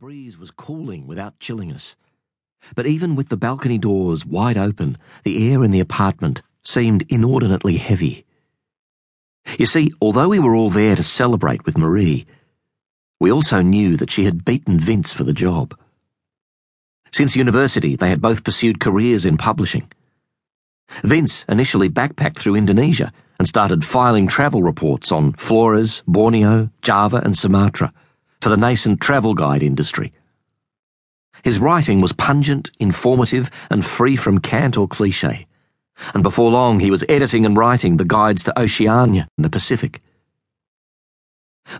breeze was cooling without chilling us. But even with the balcony doors wide open, the air in the apartment seemed inordinately heavy. You see, although we were all there to celebrate with Marie, we also knew that she had beaten Vince for the job. Since university, they had both pursued careers in publishing. Vince initially backpacked through Indonesia and started filing travel reports on Flores, Borneo, Java, and Sumatra for the nascent travel guide industry. His writing was pungent, informative, and free from cant or cliche. And before long, he was editing and writing the guides to Oceania and the Pacific.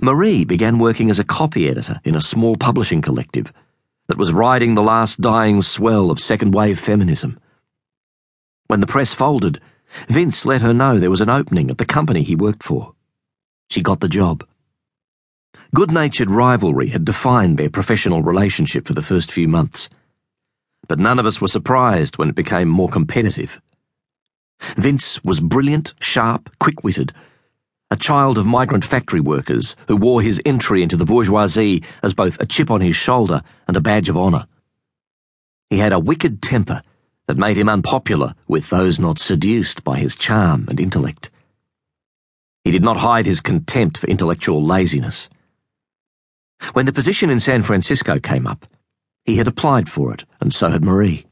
Marie began working as a copy editor in a small publishing collective that was riding the last dying swell of second wave feminism. When the press folded, Vince let her know there was an opening at the company he worked for. She got the job. Good natured rivalry had defined their professional relationship for the first few months. But none of us were surprised when it became more competitive. Vince was brilliant, sharp, quick witted, a child of migrant factory workers who wore his entry into the bourgeoisie as both a chip on his shoulder and a badge of honour. He had a wicked temper that made him unpopular with those not seduced by his charm and intellect. He did not hide his contempt for intellectual laziness. When the position in San Francisco came up, he had applied for it, and so had Marie.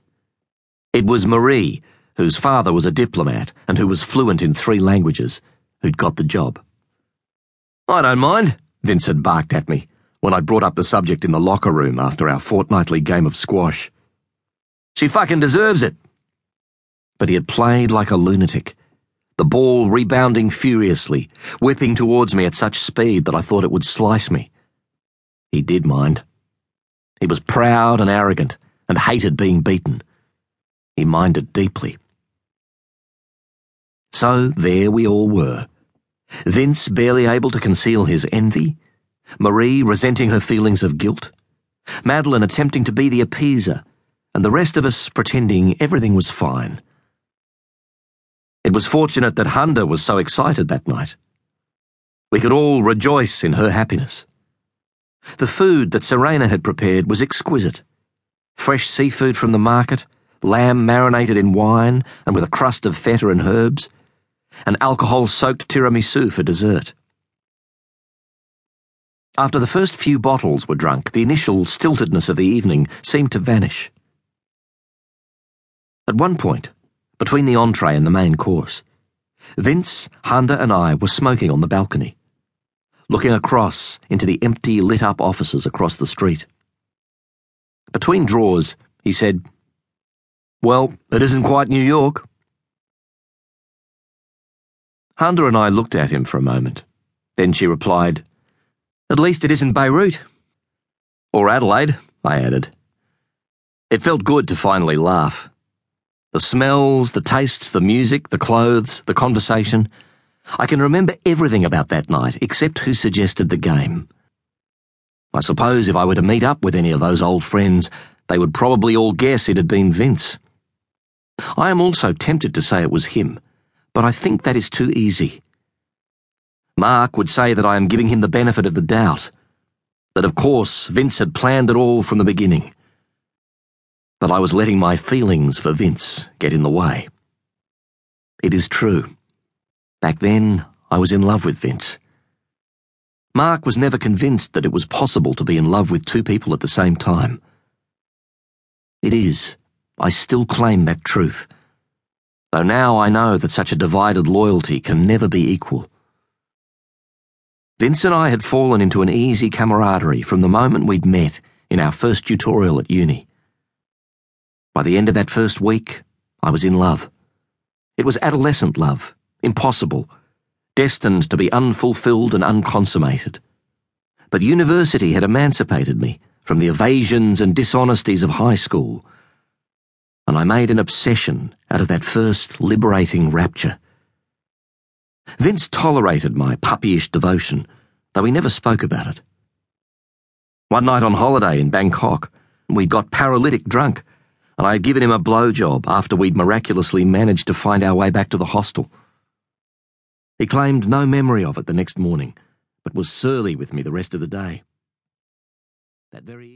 It was Marie, whose father was a diplomat and who was fluent in three languages, who'd got the job. I don't mind, Vince had barked at me when I brought up the subject in the locker room after our fortnightly game of squash. She fucking deserves it. But he had played like a lunatic, the ball rebounding furiously, whipping towards me at such speed that I thought it would slice me. He did mind. He was proud and arrogant and hated being beaten. He minded deeply. So there we all were. Vince barely able to conceal his envy, Marie resenting her feelings of guilt, Madeline attempting to be the appeaser, and the rest of us pretending everything was fine. It was fortunate that Hunda was so excited that night. We could all rejoice in her happiness. The food that Serena had prepared was exquisite. Fresh seafood from the market, lamb marinated in wine and with a crust of feta and herbs, and alcohol soaked tiramisu for dessert. After the first few bottles were drunk, the initial stiltedness of the evening seemed to vanish. At one point, between the entree and the main course, Vince, Hunda, and I were smoking on the balcony looking across into the empty, lit up offices across the street. Between drawers, he said, Well, it isn't quite New York. Hunda and I looked at him for a moment. Then she replied, At least it isn't Beirut. Or Adelaide, I added. It felt good to finally laugh. The smells, the tastes, the music, the clothes, the conversation I can remember everything about that night except who suggested the game. I suppose if I were to meet up with any of those old friends, they would probably all guess it had been Vince. I am also tempted to say it was him, but I think that is too easy. Mark would say that I am giving him the benefit of the doubt, that of course Vince had planned it all from the beginning, that I was letting my feelings for Vince get in the way. It is true. Back then, I was in love with Vince. Mark was never convinced that it was possible to be in love with two people at the same time. It is. I still claim that truth. Though now I know that such a divided loyalty can never be equal. Vince and I had fallen into an easy camaraderie from the moment we'd met in our first tutorial at uni. By the end of that first week, I was in love. It was adolescent love impossible, destined to be unfulfilled and unconsummated. But university had emancipated me from the evasions and dishonesties of high school, and I made an obsession out of that first liberating rapture. Vince tolerated my puppyish devotion, though he never spoke about it. One night on holiday in Bangkok, we'd got paralytic drunk, and I had given him a blowjob after we'd miraculously managed to find our way back to the hostel. He claimed no memory of it the next morning, but was surly with me the rest of the day. That very